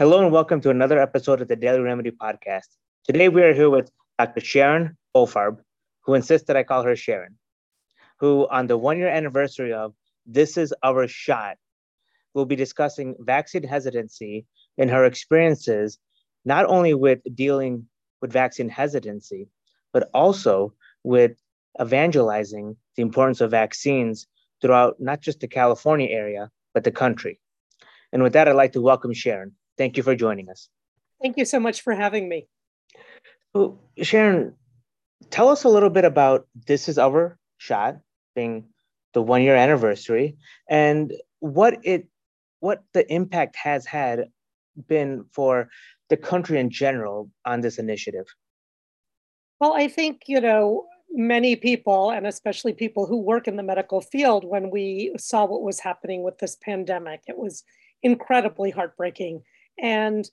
Hello and welcome to another episode of the Daily Remedy Podcast. Today we are here with Dr. Sharon Bofarb, who insists that I call her Sharon, who on the one year anniversary of This Is Our Shot will be discussing vaccine hesitancy and her experiences, not only with dealing with vaccine hesitancy, but also with evangelizing the importance of vaccines throughout not just the California area, but the country. And with that, I'd like to welcome Sharon. Thank you for joining us. Thank you so much for having me. So, Sharon, tell us a little bit about This Is Our Shot, being the one year anniversary, and what it what the impact has had been for the country in general on this initiative. Well, I think, you know, many people, and especially people who work in the medical field, when we saw what was happening with this pandemic, it was incredibly heartbreaking and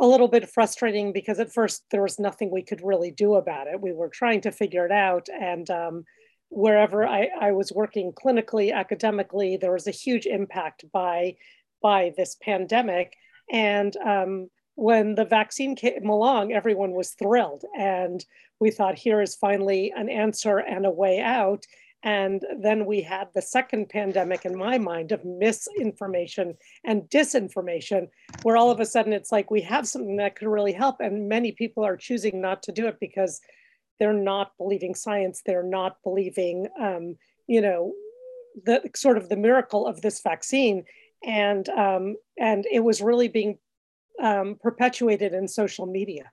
a little bit frustrating because at first there was nothing we could really do about it. We were trying to figure it out. And um, wherever I, I, was working clinically, academically, there was a huge impact by, by this pandemic. And um, when the vaccine came along, everyone was thrilled. And we thought, here is finally an answer and a way out. And then we had the second pandemic in my mind of misinformation and disinformation, where all of a sudden it's like we have something that could really help. And many people are choosing not to do it because they're not believing science, they're not believing, um, you know, the sort of the miracle of this vaccine. And, um, and it was really being um, perpetuated in social media.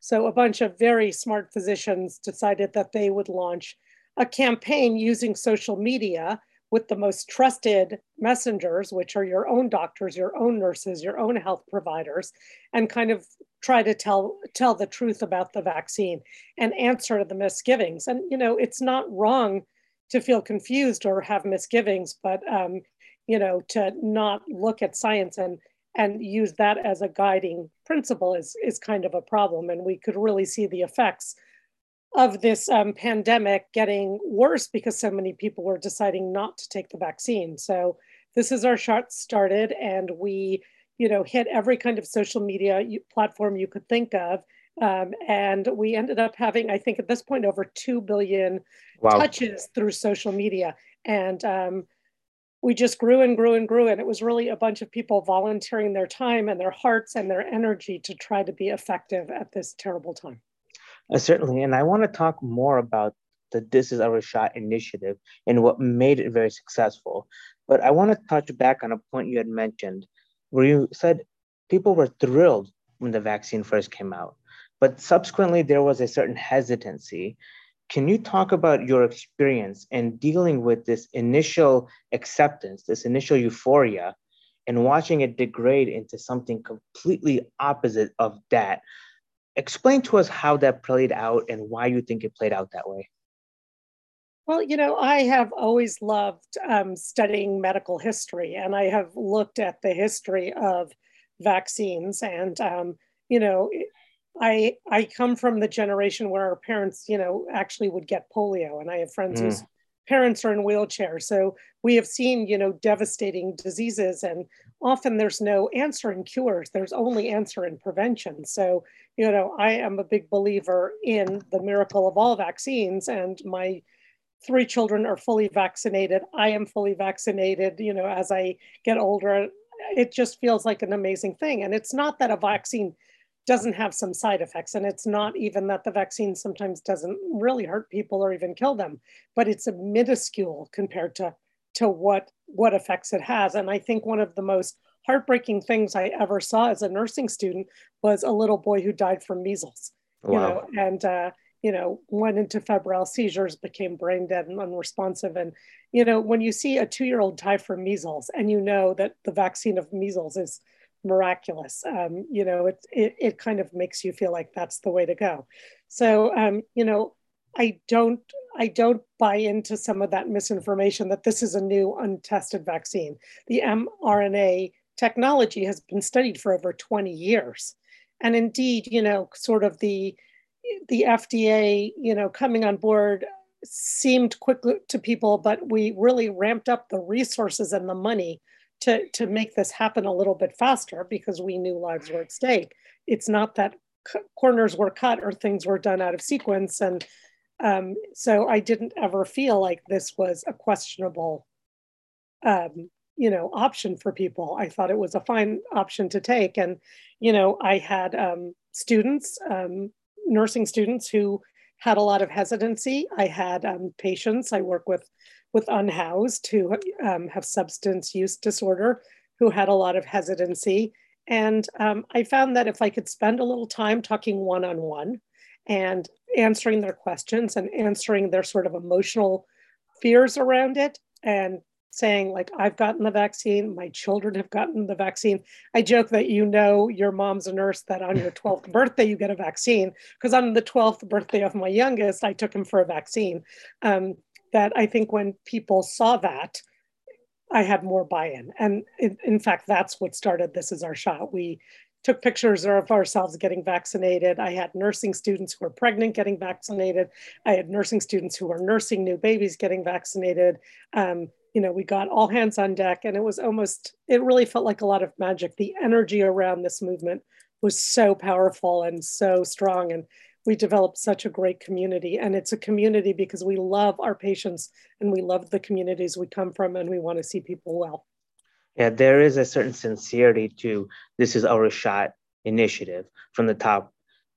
So a bunch of very smart physicians decided that they would launch a campaign using social media with the most trusted messengers, which are your own doctors, your own nurses, your own health providers, and kind of try to tell tell the truth about the vaccine and answer to the misgivings. And you know, it's not wrong to feel confused or have misgivings, but um, you know, to not look at science and and use that as a guiding principle is is kind of a problem. And we could really see the effects of this um, pandemic getting worse because so many people were deciding not to take the vaccine. So this is our shot started, and we, you know, hit every kind of social media platform you could think of. Um, and we ended up having, I think, at this point, over two billion wow. touches through social media, and um, we just grew and grew and grew. And it was really a bunch of people volunteering their time and their hearts and their energy to try to be effective at this terrible time. Uh, certainly. And I want to talk more about the This Is Our Shot initiative and what made it very successful. But I want to touch back on a point you had mentioned where you said people were thrilled when the vaccine first came out, but subsequently there was a certain hesitancy. Can you talk about your experience in dealing with this initial acceptance, this initial euphoria, and watching it degrade into something completely opposite of that? Explain to us how that played out and why you think it played out that way. Well, you know, I have always loved um, studying medical history, and I have looked at the history of vaccines. And um, you know, I I come from the generation where our parents, you know, actually would get polio, and I have friends mm. whose parents are in wheelchairs. So we have seen, you know, devastating diseases, and often there's no answer in cures. There's only answer in prevention. So you know, I am a big believer in the miracle of all vaccines, and my three children are fully vaccinated. I am fully vaccinated. You know, as I get older, it just feels like an amazing thing. And it's not that a vaccine doesn't have some side effects, and it's not even that the vaccine sometimes doesn't really hurt people or even kill them, but it's a minuscule compared to to what what effects it has. And I think one of the most heartbreaking things I ever saw as a nursing student was a little boy who died from measles. Wow. You know, and uh, you know went into febrile seizures, became brain dead and unresponsive. And you know, when you see a two-year-old die from measles, and you know that the vaccine of measles is miraculous, um, you know, it, it it kind of makes you feel like that's the way to go. So, um, you know, I don't I don't buy into some of that misinformation that this is a new untested vaccine. The mRNA technology has been studied for over 20 years. And indeed, you know, sort of the the FDA, you know, coming on board seemed quick to people, but we really ramped up the resources and the money to, to make this happen a little bit faster because we knew lives were at stake. It's not that corners were cut or things were done out of sequence. And um, so I didn't ever feel like this was a questionable, um, you know, option for people. I thought it was a fine option to take. And, you know, I had um, students, um, nursing students who had a lot of hesitancy. I had um, patients I work with with unhoused who um, have substance use disorder who had a lot of hesitancy. And um, I found that if I could spend a little time talking one on one and answering their questions and answering their sort of emotional fears around it and saying like i've gotten the vaccine my children have gotten the vaccine i joke that you know your mom's a nurse that on your 12th birthday you get a vaccine because on the 12th birthday of my youngest i took him for a vaccine um, that I think when people saw that, I had more buy-in. And in, in, fact, that's what started This Is Our Shot. We took pictures of ourselves getting vaccinated. I had nursing students who were pregnant getting vaccinated. I had nursing students who were nursing new babies getting vaccinated. Um, you know, we got all hands on deck and it was almost, it really felt like a lot of magic. The energy around this movement was so powerful and so strong. And we developed such a great community. And it's a community because we love our patients and we love the communities we come from and we want to see people well. Yeah, there is a certain sincerity to this is our shot initiative from the top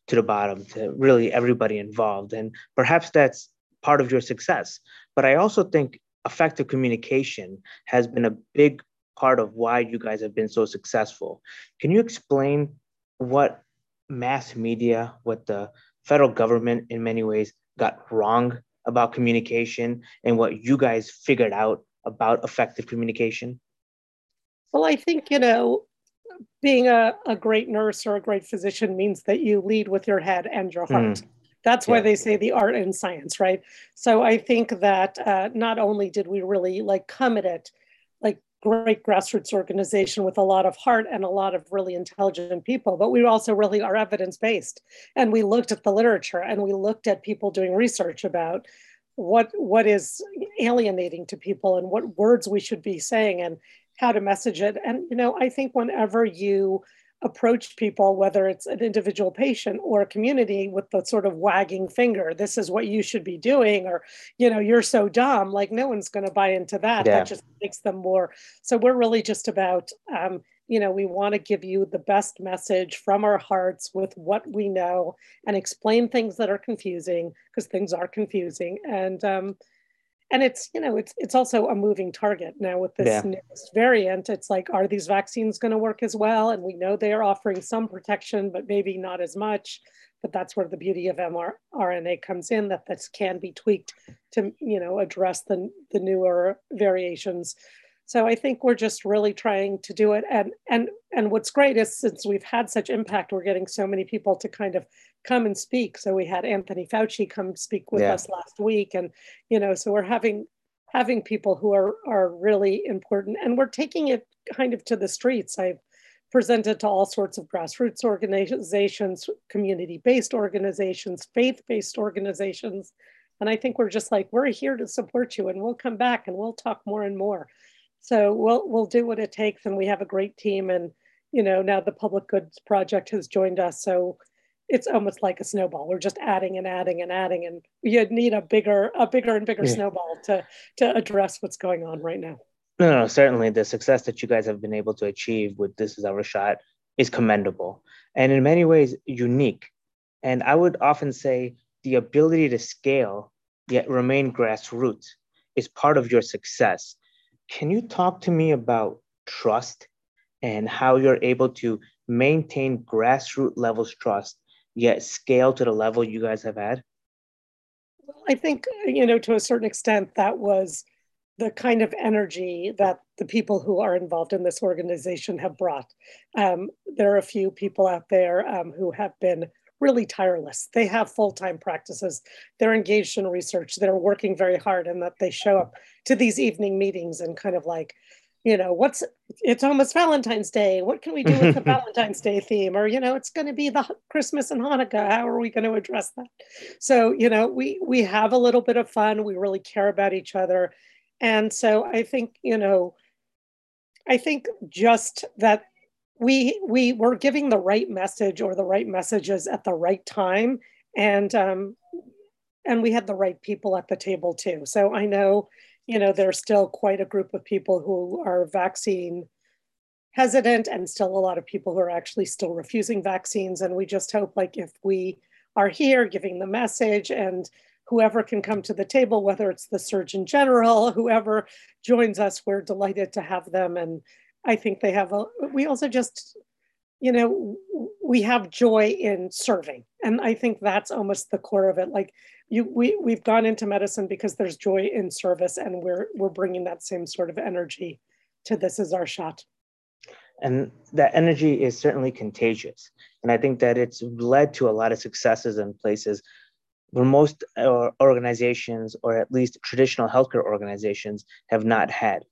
to the bottom to really everybody involved. And perhaps that's part of your success. But I also think effective communication has been a big part of why you guys have been so successful. Can you explain what mass media, what the federal government in many ways got wrong about communication and what you guys figured out about effective communication? Well, I think, you know, being a, a great nurse or a great physician means that you lead with your head and your heart. Mm. That's why yeah. they say the art and science, right? So I think that uh, not only did we really like come at it like great grassroots organization with a lot of heart and a lot of really intelligent people, but we also really are evidence based. And we looked at the literature and we looked at people doing research about what what is alienating to people and what words we should be saying and how to message it. And you know, I think whenever you approach people, whether it's an individual patient or a community, with the sort of wagging finger, this is what you should be doing, or, you know, you're so dumb, like no one's going to buy into that. Yeah. That just makes them more. So we're really just about, um, you know, we want to give you the best message from our hearts with what we know and explain things that are confusing because things are confusing. And, um, and it's you know it's it's also a moving target now with this yeah. newest variant. It's like are these vaccines going to work as well? And we know they are offering some protection but maybe not as much. But that's where the beauty of mRNA comes in that this can be tweaked to you know address the the newer variations so I think we're just really trying to do it. And and and what's great is since we've had such impact, we're getting so many people to kind of come and speak. So we had Anthony Fauci come speak with yeah. us last week, and you know, so we're having having people who are are really important, and we're taking it kind of to the streets. I've presented to all sorts of grassroots organizations, community-based organizations, faith-based organizations. And I think we're just like, we're here to support you and we'll come back and we'll talk more and more. So we'll we'll do what it takes, and we have a great team. And you know, now the Public Goods Project has joined us, so it's almost like a snowball. We're just adding and adding and adding, and you need a bigger a bigger and bigger yeah. snowball to to address what's going on right now. No, no, certainly the success that you guys have been able to achieve with this is our shot is commendable and in many ways unique. And I would often say the ability to scale yet remain grassroots is part of your success. Can you talk to me about trust and how you're able to maintain grassroots levels trust, yet scale to the level you guys have had? Well, I think, you know, to a certain extent, that was the kind of energy that the people who are involved in this organization have brought. Um, there are a few people out there um, who have been really tireless. They have full time practices. They're engaged in research. They're working very hard, and that they show up to these evening meetings and kind of like, you know, what's it's almost Valentine's Day. What can we do with the Valentine's Day theme? Or you know, it's going to be the Christmas and Hanukkah. How are we going to address that? So you know, we we have a little bit of fun. We really care about each other, and so I think you know I think just that we we were giving the right message or the right messages at the right time, and um, and we had the right people at the table too. So I know, you know, there's still quite a group of people who are vaccine hesitant, and still a lot of people who are actually still refusing vaccines. And we just hope, like, if we are here giving the message and whoever can come to the table, whether it's the Surgeon General, whoever joins us, we're delighted to have them. And I think they have a, we also just, you know, we have joy in serving. And I think that's almost the core of it. Like you, we, we've gone into medicine because there's joy in service and we're, we're bringing that same sort of energy to this as our shot. And that energy is certainly contagious. And I think that it's led to a lot of successes in places where most uh, organizations, or at least traditional healthcare organizations, have not had.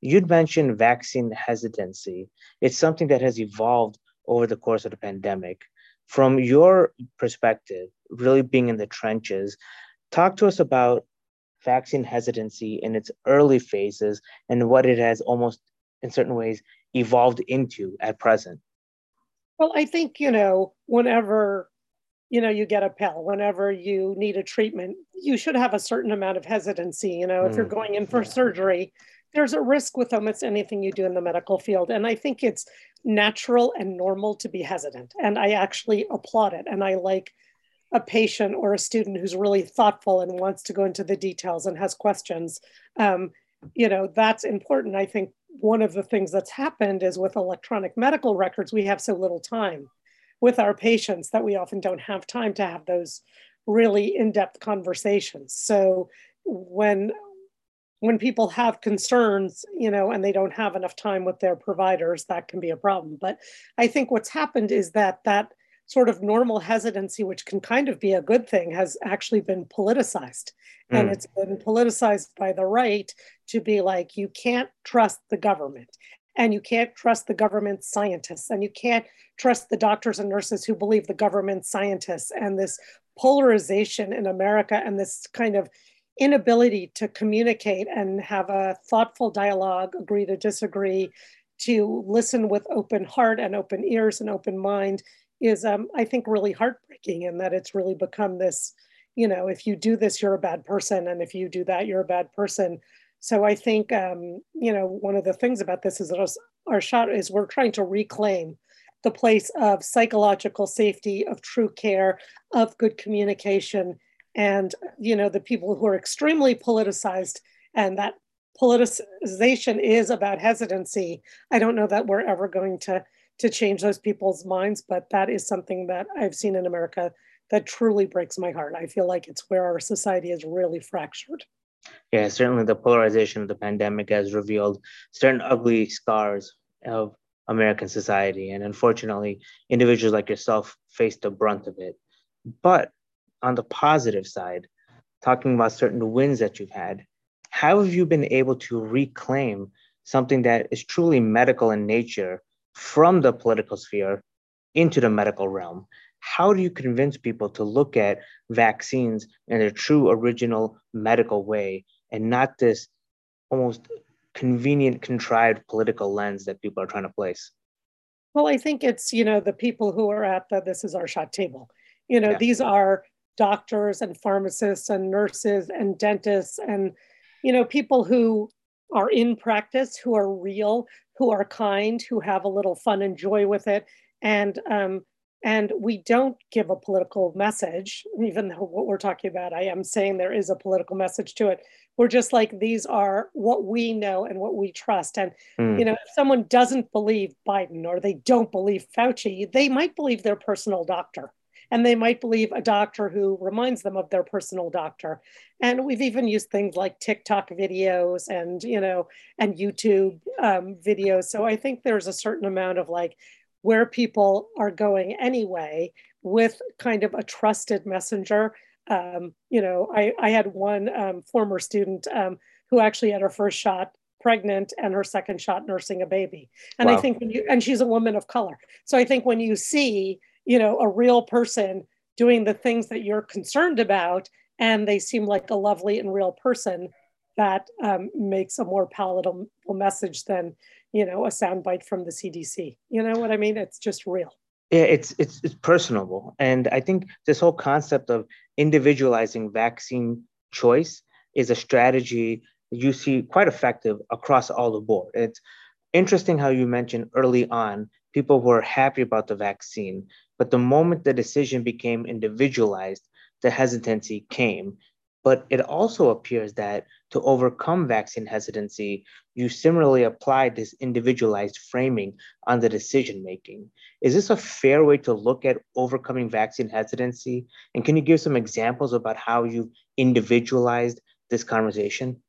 You'd mentioned vaccine hesitancy. It's something that has evolved over the course of the pandemic. From your perspective, really being in the trenches, talk to us about vaccine hesitancy in its early phases and what it has almost, in certain ways, evolved into at present. Well, I think, you know, whenever you know you get a pill whenever you need a treatment you should have a certain amount of hesitancy you know if you're mm. going in for surgery there's a risk with almost anything you do in the medical field. And i think it's natural and normal to be hesitant. And i actually applaud it. And i like a patient or a student who's really thoughtful and wants to go into the details and has questions. Um, you know that's important. I think one of the things that's happened is with electronic medical records we have so little time with our patients that we often don't have time to have those really in-depth conversations. So when when people have concerns you know and they don't have enough time with their providers that can be a problem but i think what's happened is that that sort of normal hesitancy which can kind of be a good thing has actually been politicized mm. and it's been politicized by the right to be like you can't trust the government and you can't trust the government scientists and you can't trust the doctors and nurses who believe the government scientists and this polarization in America and this kind of inability to communicate and have a thoughtful dialogue, agree to disagree, to listen with open heart and open ears and open mind is, um, I think, really heartbreaking. And that it's really become this, you know, if you do this, you're a bad person. And if you do that, you're a bad person. So I think, um, you know, one of the things about this is that our shot is we're trying to reclaim the place of psychological safety, of true care, of good communication. And, you know, the people who are extremely politicized and that politicization is about hesitancy. I don't know that we're ever going to to change those people's minds, but that is something that I've seen in America that truly breaks my heart. I feel like it's where our society is really fractured. Yeah, certainly the polarization of the pandemic has revealed certain ugly scars of American society. And unfortunately, individuals like yourself face the brunt of it. But on the positive side, talking about certain wins that you've had, how have you been able to reclaim something that is truly medical in nature from the political sphere into the medical realm? How do you convince people to look at vaccines in a true original medical way and not this almost convenient, contrived political lens that people are trying to place? Well, I think it's, you know, the people who are at the this is our shot table. You know, yeah. these are doctors and pharmacists and nurses and dentists and, you know, people who are in practice, who are real, who are kind, who have a little fun and joy with it. And um, and we don't give a political message, even though what we're talking about, I am saying there is a political message to it. We're just like, these are what we know and what we trust. And, mm. you know, if someone doesn't believe Biden or they don't believe Fauci, they might believe their personal doctor and they might believe a doctor who reminds them of their personal doctor and we've even used things like tiktok videos and you know and youtube um, videos so i think there's a certain amount of like where people are going anyway with kind of a trusted messenger. Um, you know, I, I had one um, former student um, who actually had her first shot pregnant and her second shot nursing a baby. And wow. I think when you, and she's a woman of color. So I think when you see, you know, a real person doing the things that you're concerned about and they seem like a lovely and real person, that um, makes a more palatable message than you know a soundbite from the CDC. You know what I mean? It's just real. Yeah, it's it's it's personable, and I think this whole concept of individualizing vaccine choice is a strategy you see quite effective across all the board. It's interesting how you mentioned early on people were happy about the vaccine, but the moment the decision became individualized, the hesitancy came. But it also appears that to overcome vaccine hesitancy, you similarly applied this individualized framing on the decision making. Is this a fair way to look at overcoming vaccine hesitancy? And can you give some examples about how you've individualized this conversation?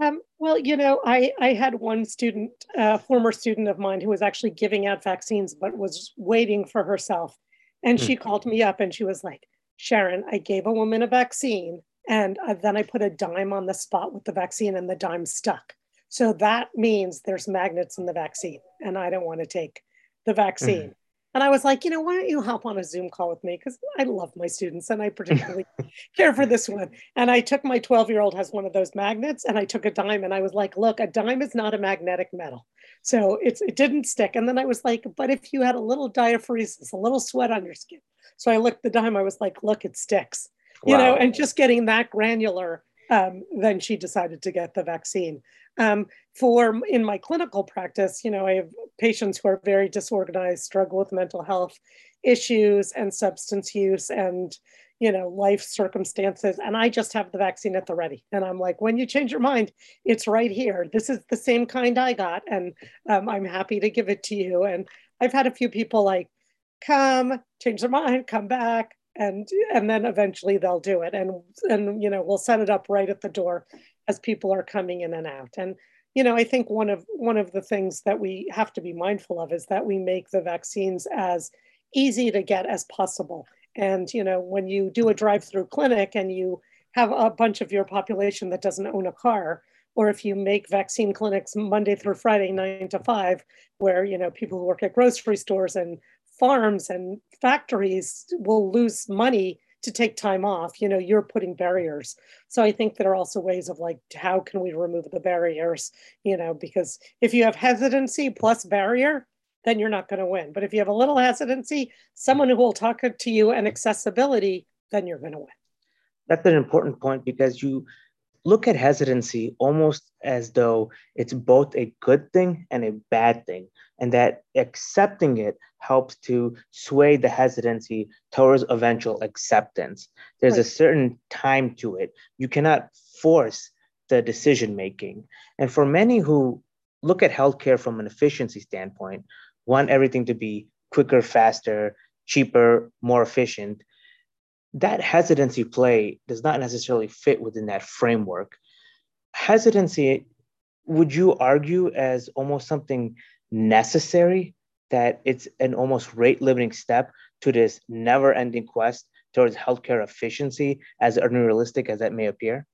Um, well, you know, I, I had one student, a uh, former student of mine, who was actually giving out vaccines, but was waiting for herself. And mm. she called me up and she was like, Sharon, I gave a woman a vaccine and uh, then I put a dime on the spot with the vaccine and the dime stuck. So that means there's magnets in the vaccine and I don't want to take the vaccine. Mm. And I was like, you know, why don't you hop on a Zoom call with me? Because I love my students and I particularly care for this one. And I took my 12 year old has one of those magnets and I took a dime and I was like, look, a dime is not a magnetic metal. So it's it didn't stick. And then I was like, but if you had a little diaphoresis, a little sweat on your skin. So I looked the dime, I was like, look, it sticks. Wow. You know, and just getting that granular, um, then she decided to get the vaccine. Um, for in my clinical practice, you know, I have patients who are very disorganized, struggle with mental health issues and substance use and you know life circumstances and i just have the vaccine at the ready. And i'm like when you change your mind it's right here. This is the same kind i got and um, i'm happy to give it to you. And i've had a few people like come change their mind come back and and then eventually they'll do it. And and you know we'll set it up right at the door as people are coming in and out. And you know i think one of one of the things that we have to be mindful of is that we make the vaccines as easy to get as possible. And you know when you do a drive through clinic and you have a bunch of your population that doesn't own a car or if you make vaccine clinics monday through friday 9 to 5 where you know people who work at grocery stores and farms and factories will lose money to take time off. You know you're putting barriers. So i think there are also ways of like how can we remove the barriers you know because if you have hesitancy plus barrier then you're not going to win. But if you have a little hesitancy someone who will talk to you and accessibility then you're going to win. That's an important point because you look at hesitancy almost as though it's both a good thing and a bad thing and that accepting it helps to sway the hesitancy towards eventual acceptance. There's right. a certain time to it. You cannot force the decision making. And for many who look at healthcare from an efficiency standpoint, want everything to be quicker, faster, cheaper, more efficient, that hesitancy play does not necessarily fit within that framework. Hesitancy, would you argue, as almost something necessary that it's an almost rate limiting step to this never ending quest towards healthcare efficiency, as unrealistic as that may appear?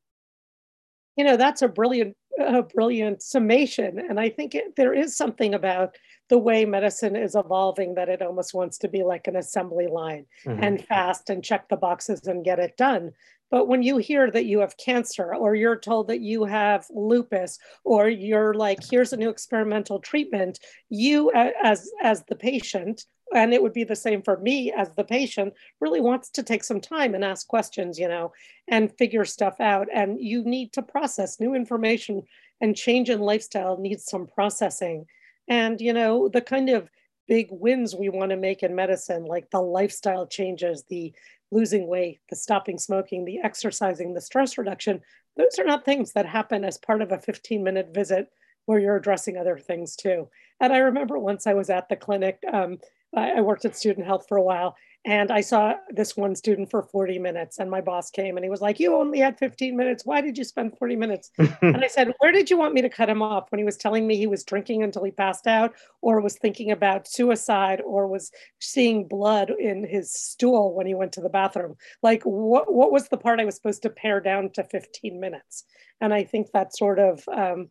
You know, that's a brilliant, a brilliant summation. And I think it, there is something about the way medicine is evolving that it almost wants to be like an assembly line mm-hmm. and fast and check the boxes and get it done. But when you hear that you have cancer, or you're told that you have lupus, or you're like, here's a new experimental treatment, you as as the patient, and it would be the same for me as the patient, really wants to take some time and ask questions, you know, and figure stuff out. And you need to process new information and change in lifestyle needs some processing. And you know, the kind of big wins we want to make in medicine, like the lifestyle changes, the losing weight, the stopping smoking, the exercising, the stress reduction, those are not things that happen as part of a 15 minute visit where you're addressing other things too. And I remember once I was at the clinic, um, I worked at student health for a while, and I saw this one student for 40 minutes, and my boss came and he was like, You only had 15 minutes. Why did you spend 40 minutes? and I said, Where did you want me to cut him off when he was telling me he was drinking until he passed out, or was thinking about suicide, or was seeing blood in his stool when he went to the bathroom? Like, what, what was the part I was supposed to pare down to 15 minutes? And I think that sort of, um,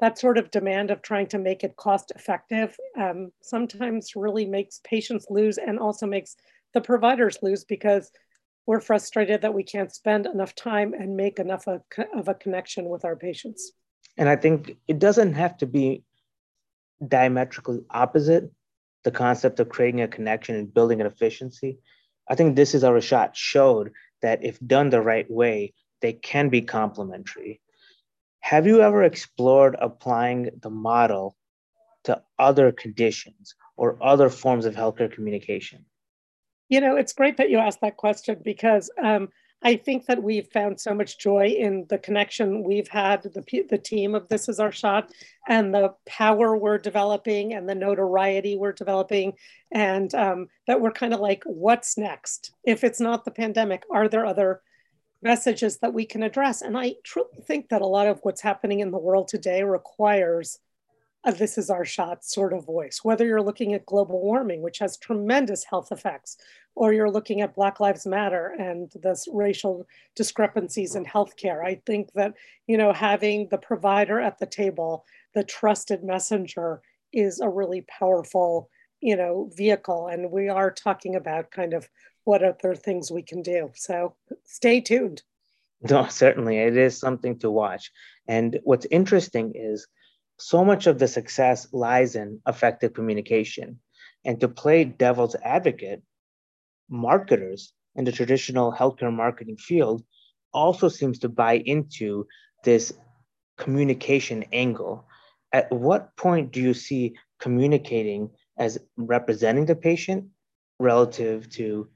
that sort of demand of trying to make it cost effective um, sometimes really makes patients lose and also makes the providers lose because we're frustrated that we can't spend enough time and make enough of, of a connection with our patients. And I think it doesn't have to be diametrically opposite the concept of creating a connection and building an efficiency. I think this is our shot showed that if done the right way, they can be complementary. Have you ever explored applying the model to other conditions or other forms of healthcare communication? You know, it's great that you asked that question because um, I think that we've found so much joy in the connection we've had, the, the team of This Is Our Shot, and the power we're developing and the notoriety we're developing. And um, that we're kind of like, what's next? If it's not the pandemic, are there other messages that we can address? And I truly think that a lot of what's happening in the world today requires a this is our shot sort of voice, whether you're looking at global warming, which has tremendous health effects, or you're looking at Black Lives Matter and this racial discrepancies in healthcare. I think that, you know, having the provider at the table, the trusted messenger is a really powerful, you know, vehicle. And we are talking about kind of what other things we can do. So stay tuned. No, certainly. It is something to watch. And what's interesting is so much of the success lies in effective communication. And to play devil's advocate, marketers in the traditional healthcare marketing field also seems to buy into this communication angle. At what point do you see communicating as representing the patient relative to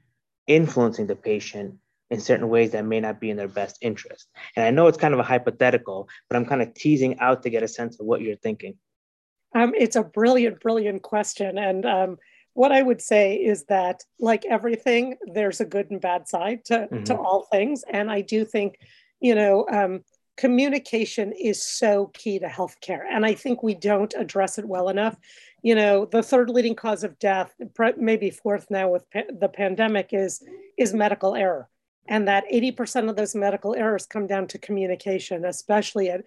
influencing the patient in certain ways that may not be in their best interest? And I know it's kind of a hypothetical, but I'm kind of teasing out to get a sense of what you're thinking. Um, it's a brilliant, brilliant question. And um, what I would say is that, like everything, there's a good and bad side to, mm-hmm. to all things. And I do think, you know, um, communication is so key to healthcare. And I think we don't address it well enough. You know, the third leading cause of death, maybe fourth now with pa- the pandemic, is is medical error and that 80% of those medical errors come down to communication, especially at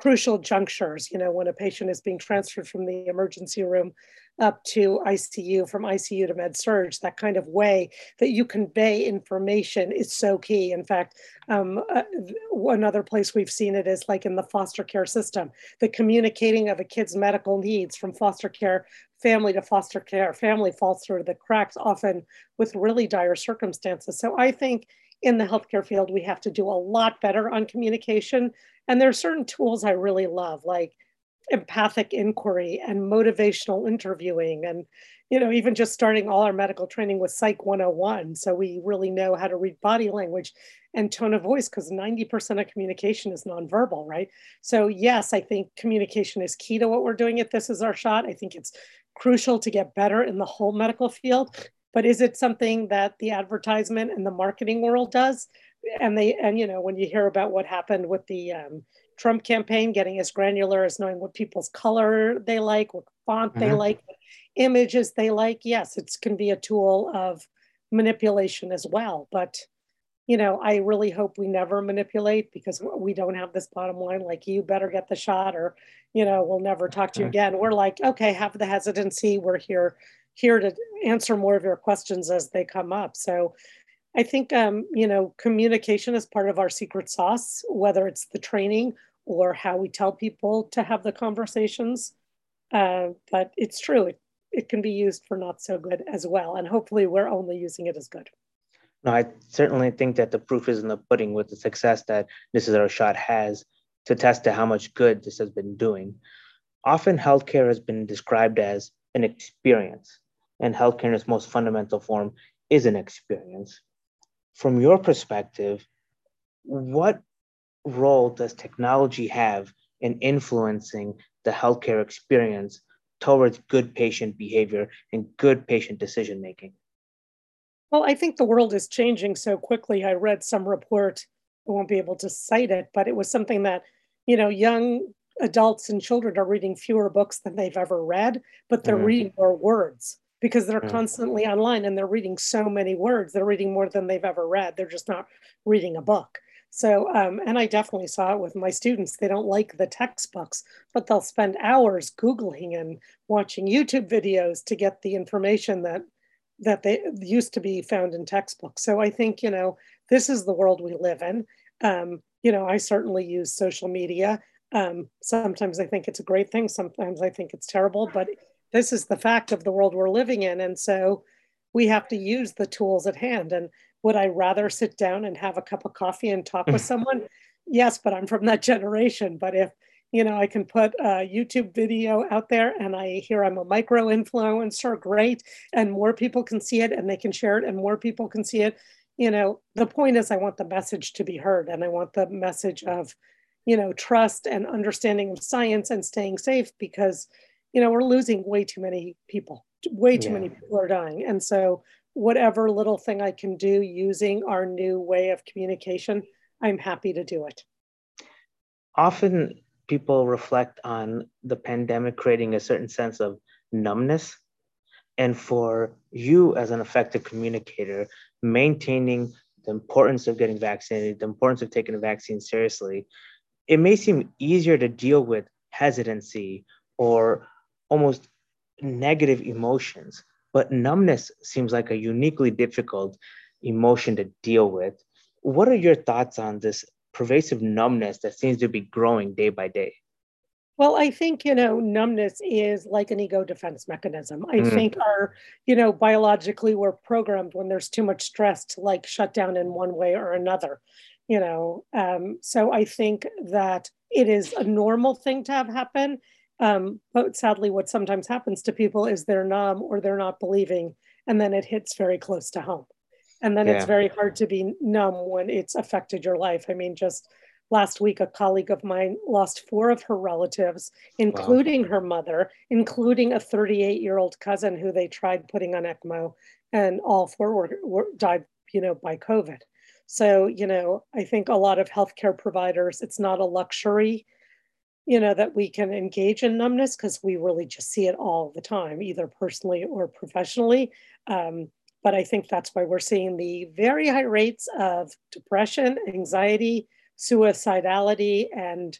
crucial junctures, you know, when a patient is being transferred from the emergency room up to ICU, from ICU to med surg, that kind of way that you convey information is so key. In fact, um, uh, another place we've seen it is like in the foster care system, the communicating of a kid's medical needs from foster care family to foster care, family falls through the cracks often with really dire circumstances. So I think in the healthcare field, we have to do a lot better on communication. And there are certain tools I really love, like empathic inquiry and motivational interviewing and you know even just starting all our medical training with psych 101 so we really know how to read body language and tone of voice because 90% of communication is nonverbal right? So yes i think communication is key to what we're doing at this is our shot. I think it's crucial to get better in the whole medical field but is it something that the advertisement and the marketing world does? And they and you know when you hear about what happened with the um, trump campaign getting as granular as knowing what people's color they like what font mm-hmm. they like images they like yes it can be a tool of manipulation as well. But you know i really hope we never manipulate because we don't have this bottom line like you better get the shot or you know we'll never talk to you again. We're like okay have the hesitancy. We're here here to answer more of your questions as they come up. So I think, um, you know, communication is part of our secret sauce, whether it's the training or how we tell people to have the conversations. Uh, but it's true, it, it can be used for not so good as well. And hopefully, we're only using it as good. No, I certainly think that the proof is in the pudding with the success that This Is Our Shot has to test to how much good this has been doing. Often, healthcare has been described as an experience, and healthcare in its most fundamental form is an experience. From your perspective, what role does technology have in influencing the healthcare experience towards good patient behavior and good patient decision making? Well, I think the world is changing so quickly. I read some report, I won't be able to cite it, but it was something that, you know, young adults and children are reading fewer books than they've ever read, but they're mm-hmm. reading more words because they're mm-hmm. constantly online and they're reading so many words. They're reading more than they've ever read. They're just not reading a book. So, um, and I definitely saw it with my students. They don't like the textbooks, but they'll spend hours Googling and watching YouTube videos to get the information that that they used to be found in textbooks. So I think, you know, this is the world we live in. Um, you know, I certainly use social media. Um, sometimes I think it's a great thing. Sometimes I think it's terrible, but this is the fact of the world we're living in. And so we have to use the tools at hand. And would I rather sit down and have a cup of coffee and talk with someone? Yes, but I'm from that generation. But if you know, I can put a YouTube video out there and I hear I'm a micro influencer, great. And more people can see it and they can share it and more people can see it. You know, the point is, I want the message to be heard and I want the message of, you know, trust and understanding of science and staying safe because, you know, we're losing way too many people, way too yeah. many people are dying. And so, whatever little thing I can do using our new way of communication, I'm happy to do it. Often people reflect on the pandemic creating a certain sense of numbness. And for you as an effective communicator, maintaining the importance of getting vaccinated, the importance of taking a vaccine seriously, it may seem easier to deal with hesitancy or almost negative emotions, but numbness seems like a uniquely difficult emotion to deal with. What are your thoughts on this pervasive numbness that seems to be growing day by day? Well, I think, you know, numbness is like an ego defense mechanism. I mm. think our, you know, biologically we're programmed when there's too much stress to like shut down in one way or another, you know. Um, so I think that it is a normal thing to have happen. Um, but sadly, what sometimes happens to people is they're numb or they're not believing, and then it hits very close to home and then yeah. it's very hard to be numb when it's affected your life i mean just last week a colleague of mine lost four of her relatives including wow. her mother including a 38 year old cousin who they tried putting on ecmo and all four were, were died you know by covid so you know i think a lot of healthcare providers it's not a luxury you know that we can engage in numbness because we really just see it all the time either personally or professionally um, but I think that's why we're seeing the very high rates of depression, anxiety, suicidality, and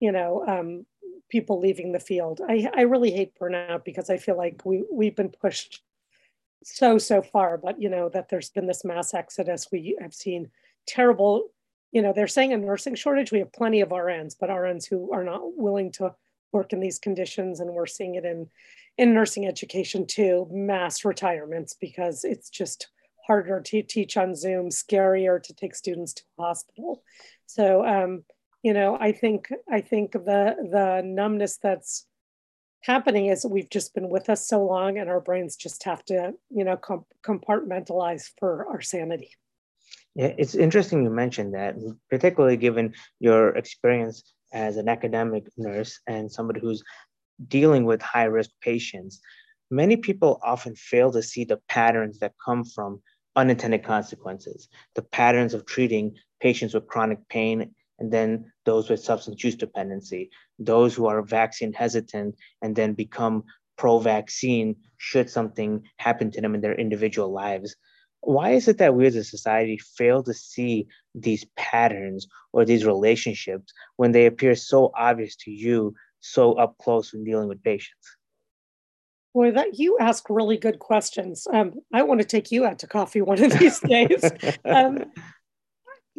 you know, um, people leaving the field. I, I really hate burnout because I feel like we we've been pushed so so far, but you know that there's been this mass exodus. We have seen terrible. You know, they're saying a nursing shortage. We have plenty of RNs, but RNs who are not willing to work in these conditions, and we're seeing it in in nursing education too, mass retirements because it's just harder to teach on Zoom, scarier to take students to hospital. So, um, you know, I think I think the the numbness that's happening is we've just been with us so long, and our brains just have to, you know, com- compartmentalize for our sanity. Yeah, it's interesting you mentioned that, particularly given your experience as an academic nurse and somebody who's dealing with high risk patients, many people often fail to see the patterns that come from unintended consequences, the patterns of treating patients with chronic pain and then those with substance use dependency, those who are vaccine hesitant and then become pro vaccine should something happen to them in their individual lives. Why is it that we as a society fail to see these patterns or these relationships when they appear so obvious to you so up close when dealing with patients? Boy, that you ask really good questions. Um, I want to take you out to coffee one of these days. um,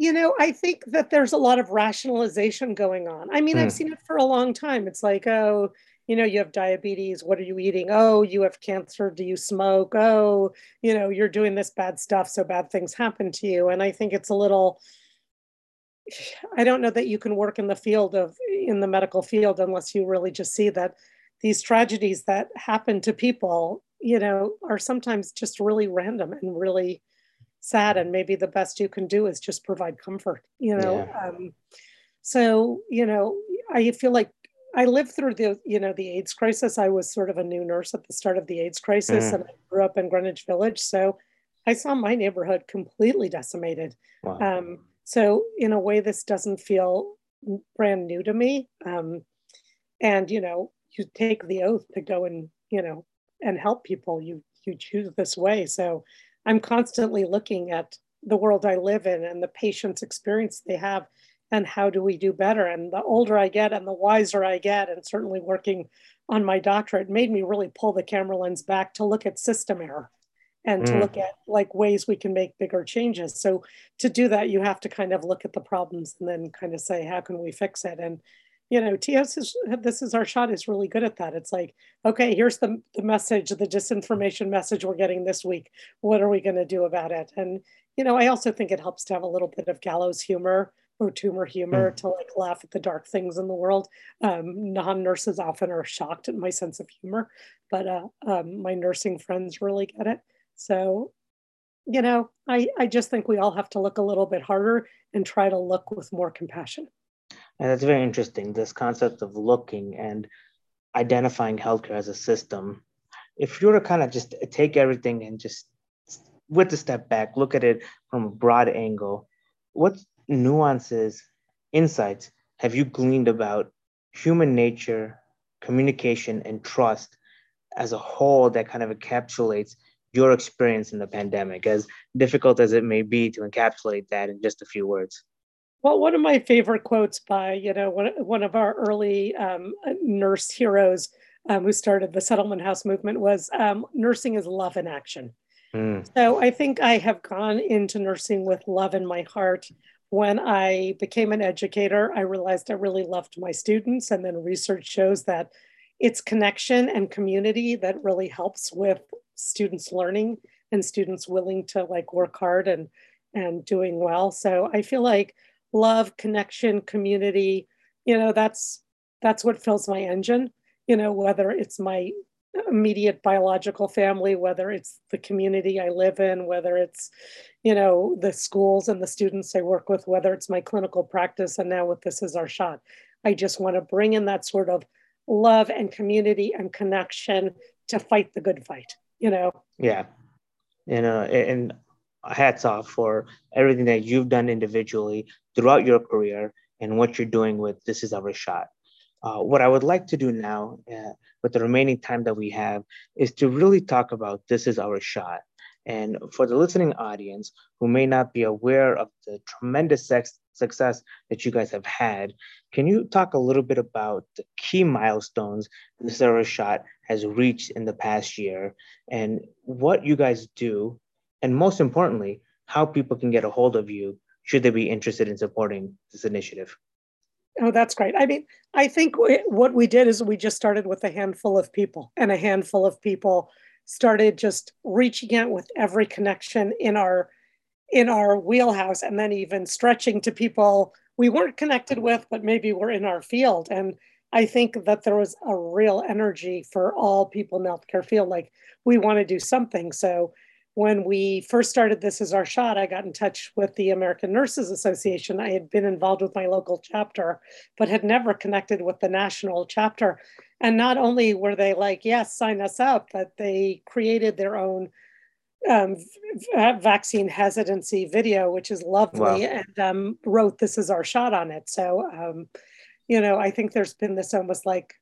you know, I think that there's a lot of rationalization going on. I mean, mm. I've seen it for a long time. It's like, oh, you know, you have diabetes. What are you eating? Oh, you have cancer. Do you smoke? Oh, you know, you're doing this bad stuff. So bad things happen to you. And I think it's a little, I don't know that you can work in the field of in the medical field unless you really just see that these tragedies that happen to people, you know, are sometimes just really random and really sad. And maybe the best you can do is just provide comfort, you know. Yeah. Um, so, you know, I feel like I lived through the, you know, the AIDS crisis. I was sort of a new nurse at the start of the AIDS crisis, mm. and I grew up in Greenwich Village. So I saw my neighborhood completely decimated. Wow. Um, so in a way, this doesn't feel brand new to me. Um, and you know, you take the oath to go and you know and help people. You you choose this way. So I'm constantly looking at the world I live in and the patient's experience they have and how do we do better. And the older I get and the wiser I get, and certainly working on my doctorate made me really pull the camera lens back to look at system error and to mm. look at like ways we can make bigger changes. So to do that, you have to kind of look at the problems and then kind of say, how can we fix it? And you know, TS is this is our shot is really good at that. It's like, okay, here's the, the message, the disinformation message we're getting this week. What are we going to do about it? And, you know, I also think it helps to have a little bit of gallows humor or tumor humor mm. to like laugh at the dark things in the world. Um, non-nurses often are shocked at my sense of humor, but uh, um, my nursing friends really get it. So, you know, I, I just think we all have to look a little bit harder and try to look with more compassion. And that's very interesting, this concept of looking and identifying healthcare as a system. If you were to kind of just take everything and just with a step back, look at it from a broad angle, what nuances, insights have you gleaned about human nature, communication, and trust as a whole that kind of encapsulates your experience in the pandemic, as difficult as it may be to encapsulate that in just a few words? Well, one of my favorite quotes by, you know, one, one of our early um, nurse heroes um, who started the settlement house movement was um, nursing is love in action. Mm. So I think I have gone into nursing with love in my heart. When I became an educator, I realized I really loved my students. And then research shows that it's connection and community that really helps with students learning and students willing to like work hard and and doing well. So I feel like love, connection, community, you know, that's that's what fills my engine, you know, whether it's my immediate biological family, whether it's the community I live in, whether it's, you know, the schools and the students I work with, whether it's my clinical practice, and now with This Is Our Shot. I just want to bring in that sort of love and community and connection to fight the good fight, you know? Yeah. And, uh, and hats off for everything that you've done individually throughout your career and what you're doing with This Is Our Shot. Uh, what I would like to do now, uh, with the remaining time that we have, is to really talk about This Is Our Shot. And for the listening audience who may not be aware of the tremendous sex- success that you guys have had, can you talk a little bit about the key milestones This Is Our Shot has reached in the past year and what you guys do and most importantly, how people can get a hold of you should they be interested in supporting this initiative. Oh, that's great. I mean, I think what we did is we just started with a handful of people, and a handful of people started just reaching out with every connection in our in our wheelhouse, and then even stretching to people we weren't connected with, but maybe were in our field. And I think that there was a real energy for all people in the healthcare field, like we want to do something. So when we first started This Is Our Shot, I got in touch with the American Nurses Association. I had been involved with my local chapter, but had never connected with the national chapter. And not only were they like, yes, sign us up, but they created their own um, vaccine hesitancy video, which is lovely, wow. and um, wrote This Is Our Shot on it. So, um, you know, I think there's been this almost like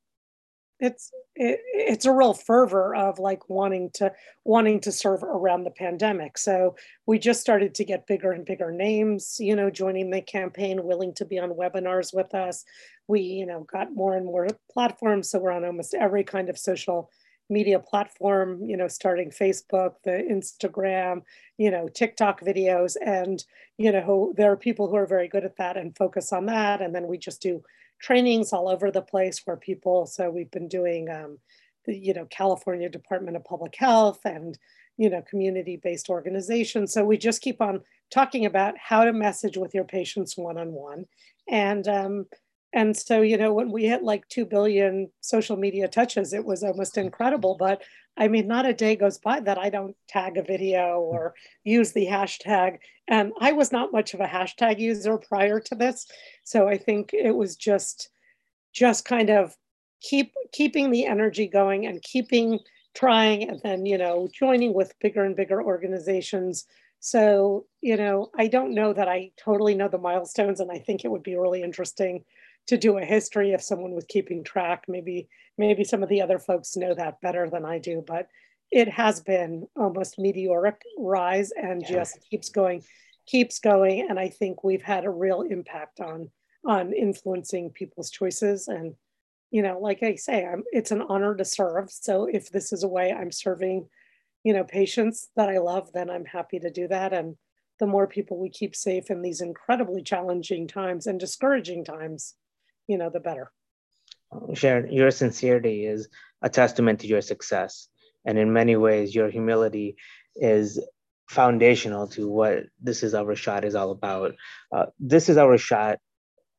it's it, it's a real fervor of like wanting to wanting to serve around the pandemic. So we just started to get bigger and bigger names you know joining the campaign willing to be on webinars with us. We you know got more and more platforms so we're on almost every kind of social media platform you know starting facebook the instagram you know tiktok videos. And you know there are people who are very good at that and focus on that. And then we just do trainings all over the place where people, so we've been doing, um, the, you know, California Department of Public Health and, you know, community-based organizations. So we just keep on talking about how to message with your patients one-on-one. And, um, and so, you know, when we hit like 2 billion social media touches, it was almost incredible. But I mean, not a day goes by that I don't tag a video or use the hashtag. And I was not much of a hashtag user prior to this. So I think it was just, just kind of keep keeping the energy going and keeping trying and then, you know, joining with bigger and bigger organizations. So, you know, I don't know that I totally know the milestones, and I think it would be really interesting to do a history if someone was keeping track. Maybe maybe some of the other folks know that better than I do, but it has been almost meteoric rise and yeah. just keeps going, keeps going. And I think we've had a real impact on on influencing people's choices. And you know, like I say, I'm, it's an honor to serve. So if this is a way I'm serving you know, patients that I love, then I'm happy to do that. And the more people we keep safe in these incredibly challenging times and discouraging times, you know, the better. Sharon, your sincerity is a testament to your success. And in many ways, your humility is foundational to what This Is Our Shot is all about. Uh, this Is Our Shot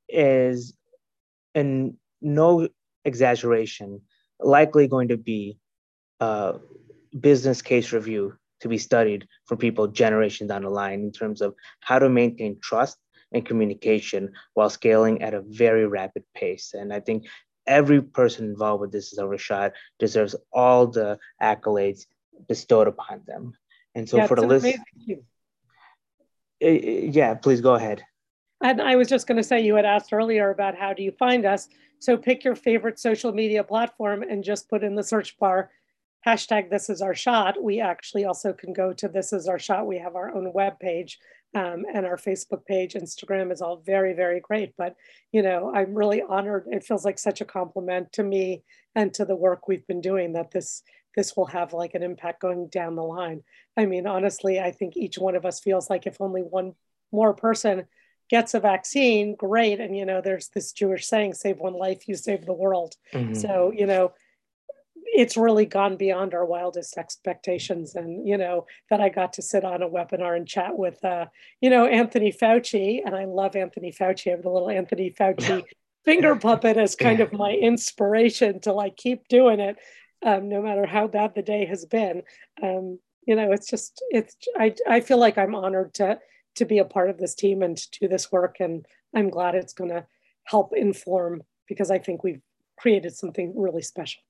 is, in no exaggeration, likely going to be a business case review to be studied for people generations down the line in terms of how to maintain trust and communication while scaling at a very rapid pace. And I think every person involved with This Is Our Shot deserves all the accolades bestowed upon them. And so yeah, for the list, uh, uh, yeah, please go ahead. And I was just going to say, you had asked earlier about how do you find us. So pick your favorite social media platform and just put in the search bar hashtag this is our shot. We actually also can go to this is our shot. We have our own web page um, and our Facebook page, Instagram is all very, very great. But, you know, I'm really honored. It feels like such a compliment to me and to the work we've been doing that this this will have like an impact going down the line. I mean, honestly, I think each one of us feels like if only one more person gets a vaccine, great. And, you know, there's this Jewish saying, save one life, you save the world. Mm-hmm. So, you know, it's really gone beyond our wildest expectations and you know that i got to sit on a webinar and chat with uh, you know anthony fauci. And i love anthony fauci. I have the little anthony fauci finger puppet as kind of my inspiration to like keep doing it um, no matter how bad the day has been. Um, you know it's just it's I, I feel like i'm honored to to be a part of this team and to do this work. And i'm glad it's going to help inform because i think we've created something really special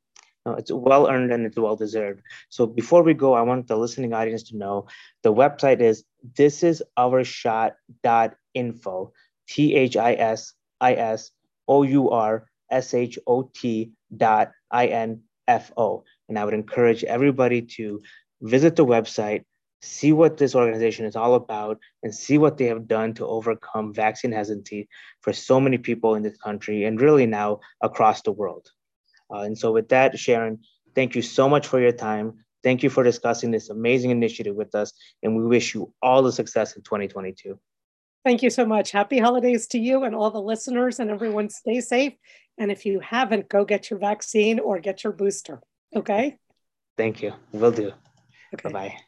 no, it's well earned and it's well deserved. So before we go, I want the listening audience to know the website is this is our shot.info, T H I S I S O U R S H O T dot I N F O. And I would encourage everybody to visit the website, see what this organization is all about, and see what they have done to overcome vaccine hesitancy for so many people in this country and really now across the world. Uh, and so with that, Sharon, thank you so much for your time. Thank you for discussing this amazing initiative with us, and we wish you all the success in 2022. Thank you so much. Happy holidays to you and all the listeners, and everyone stay safe. And if you haven't, go get your vaccine or get your booster. Okay. Thank you. We'll do. Okay. Bye bye.